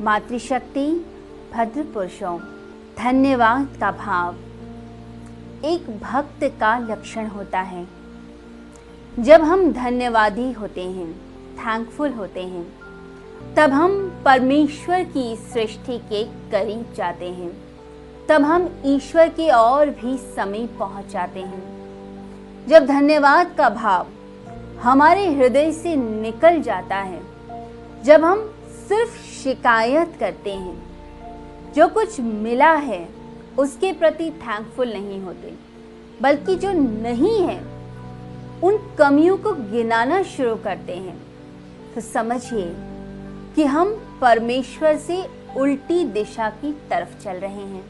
मातृशक्ति भद्र पुरुषों धन्यवाद का भाव। एक भक्त का लक्षण होता है। जब हम धन्यवादी होते हैं थैंकफुल होते हैं, तब हम परमेश्वर की सृष्टि के करीब जाते हैं। तब हम ईश्वर के और भी समीप पहुँच जाते हैं। जब धन्यवाद का भाव हमारे हृदय से निकल जाता है, जब हम सिर्फ़ शिकायत करते हैं। जो कुछ मिला है, उसके प्रति थैंकफुल नहीं होते। बल्कि जो नहीं है, उन कमियों को गिनाना शुरू करते हैं। तो समझिए कि हम परमेश्वर से उल्टी दिशा की तरफ़ चल रहे हैं।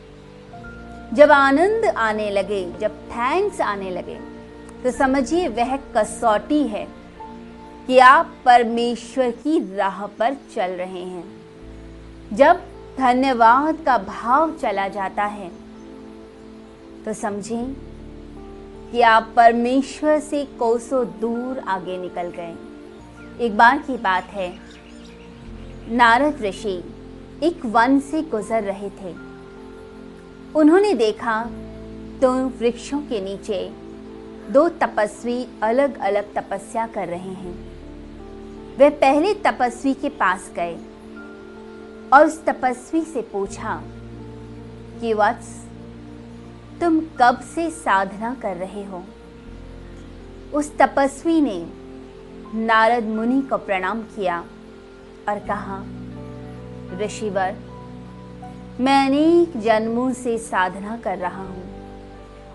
जब आनंद आने लगे, जब थैंक्स आने लगे तो समझिए वह कसौटी है। कि आप परमेश्वर की राह पर चल रहे हैं? जब धन्यवाद का भाव चला जाता है तो समझें कि आप परमेश्वर से कोसों दूर आगे निकल गए। एक बार की बात है, नारद ऋषि एक वन से गुजर रहे थे। उन्होंने देखा तो वृक्षों के नीचे दो तपस्वी अलग अलग तपस्या कर रहे हैं। वे पहले तपस्वी के पास गए और उस तपस्वी से पूछा कि वत्स, तुम कब से साधना कर रहे हो? उस तपस्वी ने नारद मुनि को प्रणाम किया और कहा, ऋषिवर, मैं अनेक जन्मों से साधना कर रहा हूँ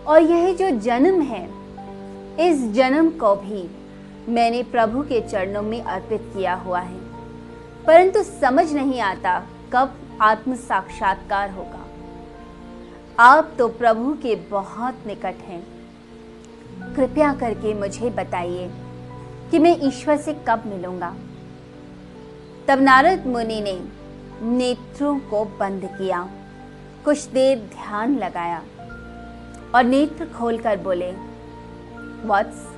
और यह जो जन्म है, इस जन्म को भी मैंने प्रभु के चरणों में अर्पित किया हुआ है। परंतु समझ नहीं आता कब आत्म साक्षात्कार होगा। आप तो प्रभु के बहुत निकट हैं। कृपया करके मुझे बताइए कि मैं ईश्वर से कब मिलूँगा। तब नारद मुनि ने नेत्रों को बंद किया, कुछ देर ध्यान लगाया और नेत्र खोलकर बोले, वत्स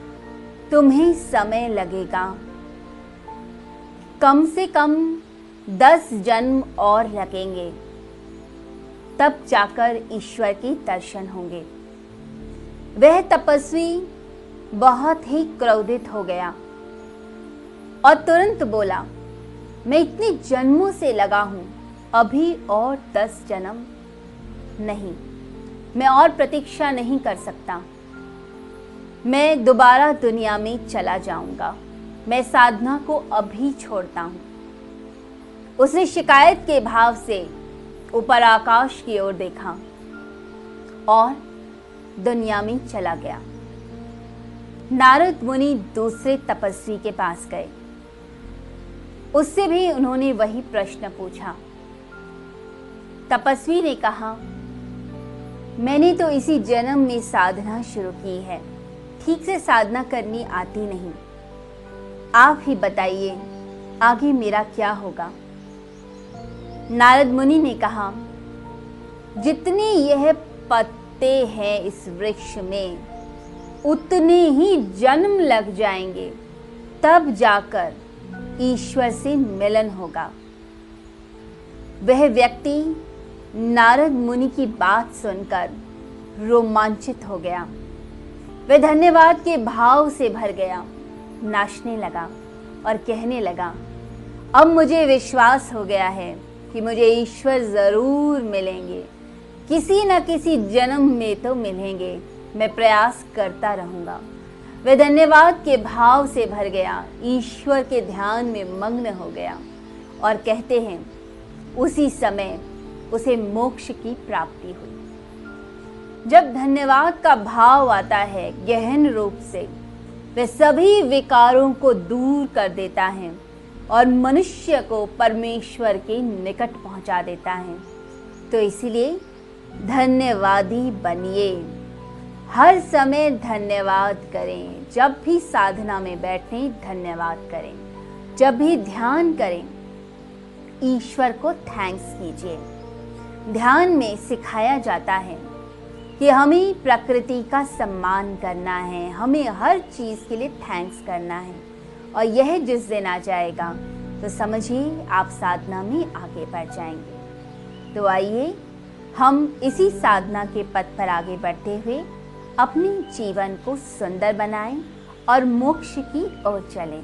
तुम्हें समय लगेगा। कम से कम दस जन्म और लगेंगे। तब जाकर ईश्वर के दर्शन होंगे। वह तपस्वी बहुत ही क्रोधित हो गया और तुरंत बोला, मैं इतने जन्मों से लगा हूँ, अभी और दस जन्म नहीं। मैं और प्रतीक्षा नहीं कर सकता। मैं दोबारा दुनिया में चला जाऊँगा। मैं साधना को अभी छोड़ता हूँ। उसने शिकायत के भाव से ऊपर आकाश की ओर देखा और दुनिया में चला गया। नारद मुनि दूसरे तपस्वी के पास गए। उससे भी उन्होंने वही प्रश्न पूछा। तपस्वी ने कहा, मैंने तो इसी जन्म में साधना शुरू की है। ठीक से साधना करनी आती नहीं। आप ही बताइए, आगे मेरा क्या होगा? नारद मुनि ने कहा, जितने यह पत्ते हैं इस वृक्ष में, उतने ही जन्म लग जाएँगे। तब जाकर ईश्वर से मिलन होगा। वह व्यक्ति नारद मुनि की बात सुनकर रोमांचित हो गया। वह धन्यवाद के भाव से भर गया, नाचने लगा और कहने लगा, अब मुझे विश्वास हो गया है कि मुझे ईश्वर ज़रूर मिलेंगे। किसी न किसी जन्म में तो मिलेंगे। मैं प्रयास करता रहूँगा। वह धन्यवाद के भाव से भर गया, ईश्वर के ध्यान में मग्न हो गया और कहते हैं, उसी समय उसे मोक्ष की प्राप्ति हुई। जब धन्यवाद का भाव आता है गहन रूप से वह सभी विकारों को दूर कर देता है और मनुष्य को परमेश्वर के निकट पहुँचा देता है। तो इसलिए धन्यवादी बनिए। हर समय धन्यवाद करें। जब भी साधना में बैठें, धन्यवाद करें। जब भी ध्यान करें, ईश्वर को थैंक्स कीजिए। ध्यान में सिखाया जाता है कि हमें प्रकृति का सम्मान करना है, हमें हर चीज़ के लिए थैंक्स करना है। और यह जिस दिन आ जाएगा तो समझिए आप साधना में आगे बढ़ जाएँगे। तो आइए, हम इसी साधना के पथ पर आगे बढ़ते हुए अपने जीवन को सुंदर बनाएँ और मोक्ष की ओर चलें।